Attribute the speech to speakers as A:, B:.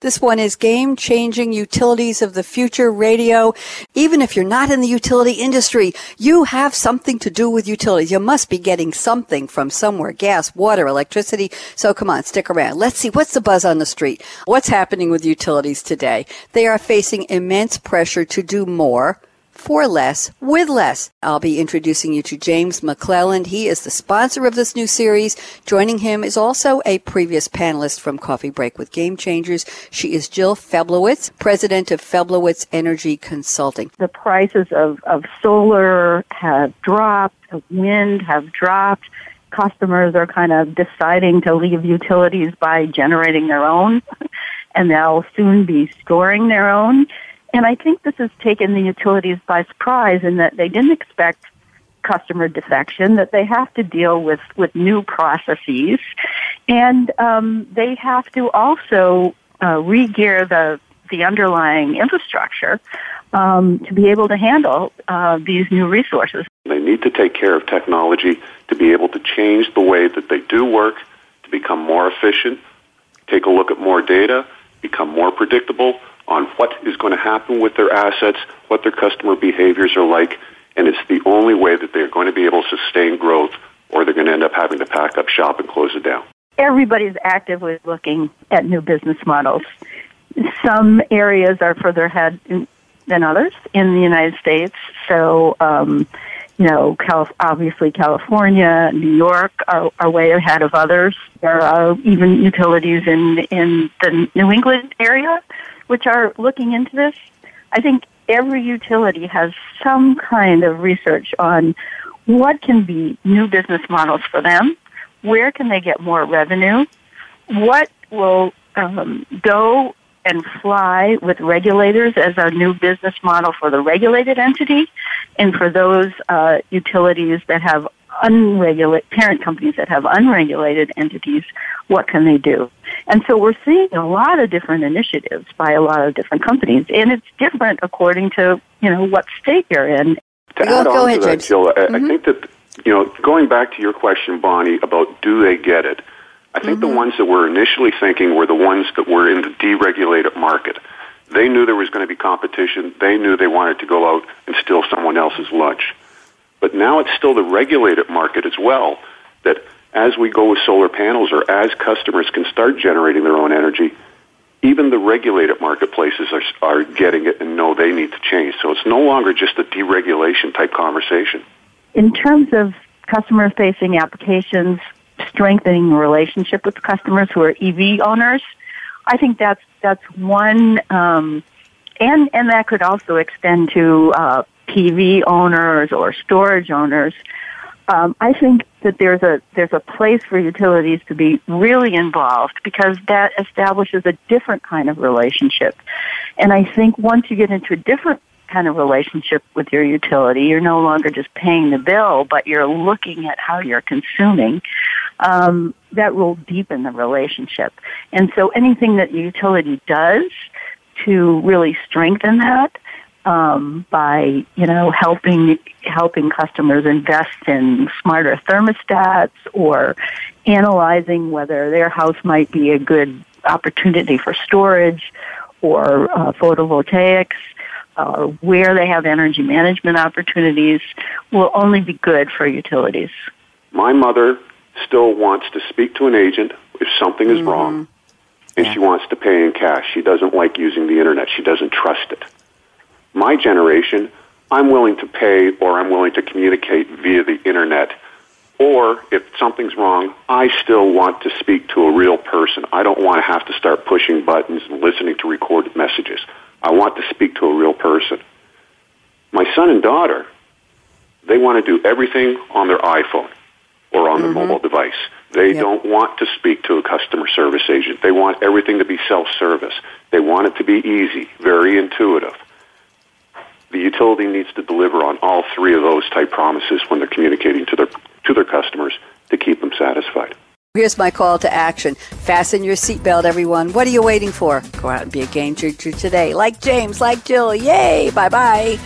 A: This one is game changing utilities of the future radio. Even if you're not in the utility industry, you have something to do with utilities. You must be getting something from somewhere. Gas, water, electricity. So come on, stick around. Let's see what's the buzz on the street. What's happening with utilities today? They are facing immense pressure to do more for less with less. I'll be introducing you to James McClelland. He is the sponsor of this new series. Joining him is also a previous panelist from Coffee Break with Game Changers. She is Jill Feblowitz, president of Feblowitz Energy Consulting.
B: The prices of, of solar have dropped, of wind have dropped. Customers are kind of deciding to leave utilities by generating their own, and they'll soon be storing their own. And I think this has taken the utilities by surprise in that they didn't expect customer defection, that they have to deal with, with new processes, and um, they have to also uh, re-gear the, the underlying infrastructure um, to be able to handle uh, these new resources.
C: They need to take care of technology to be able to change the way that they do work, to become more efficient, take a look at more data, become more predictable, on what is going to happen with their assets, what their customer behaviors are like, and it's the only way that they're going to be able to sustain growth or they're going to end up having to pack up shop and close it down.
B: Everybody's actively looking at new business models. Some areas are further ahead than others in the United States. So, um, you know, Cal- obviously California, New York are, are way ahead of others. There are even utilities in in the New England area which are looking into this. I think every utility has some kind of research on what can be new business models for them, where can they get more revenue, what will um, go and fly with regulators as a new business model for the regulated entity, and for those uh, utilities that have unregulated parent companies that have unregulated entities, what can they do? And so we're seeing a lot of different initiatives by a lot of different companies, and it's different according to you know what state you're in.
C: To
A: go,
C: add
A: go
C: on
A: ahead,
C: to that,
A: James.
C: Jill, I,
A: mm-hmm.
C: I think that you know going back to your question, Bonnie, about do they get it? I think
A: mm-hmm.
C: the ones that were initially thinking were the ones that were in the deregulated market. They knew there was going to be competition. They knew they wanted to go out and steal someone else's lunch. But now it's still the regulated market as well that as we go with solar panels or as customers can start generating their own energy, even the regulated marketplaces are, are getting it and know they need to change. So it's no longer just a deregulation type conversation.
B: In terms of customer facing applications, strengthening the relationship with customers who are EV owners, I think that's that's one, um, and and that could also extend to uh, PV owners or storage owners. Um, I think that there's a there's a place for utilities to be really involved because that establishes a different kind of relationship. And I think once you get into a different kind of relationship with your utility, you're no longer just paying the bill, but you're looking at how you're consuming. Um, that will deepen the relationship. And so anything that the utility does to really strengthen that um, by you know helping helping customers invest in smarter thermostats or analyzing whether their house might be a good opportunity for storage or uh, photovoltaics uh, where they have energy management opportunities will only be good for utilities.
C: My mother still wants to speak to an agent if something is
A: mm-hmm.
C: wrong, and
A: Yeah.
C: she wants to pay in cash. She doesn't like using the internet. She doesn't trust it. My generation, I'm willing to pay or I'm willing to communicate via the internet. Or if something's wrong, I still want to speak to a real person. I don't want to have to start pushing buttons and listening to recorded messages. I want to speak to a real person. My son and daughter, they want to do everything on their iPhone or on their mm-hmm. mobile device. They
A: Yep.
C: don't want to speak to a customer service agent. They want everything to be self-service. They want it to be easy, very intuitive. The utility needs to deliver on all three of those type promises when they're communicating to their to their customers to keep them satisfied.
A: Here's my call to action. Fasten your seatbelt, everyone. What are you waiting for? Go out and be a game changer today. Like James, like Jill. Yay! Bye bye.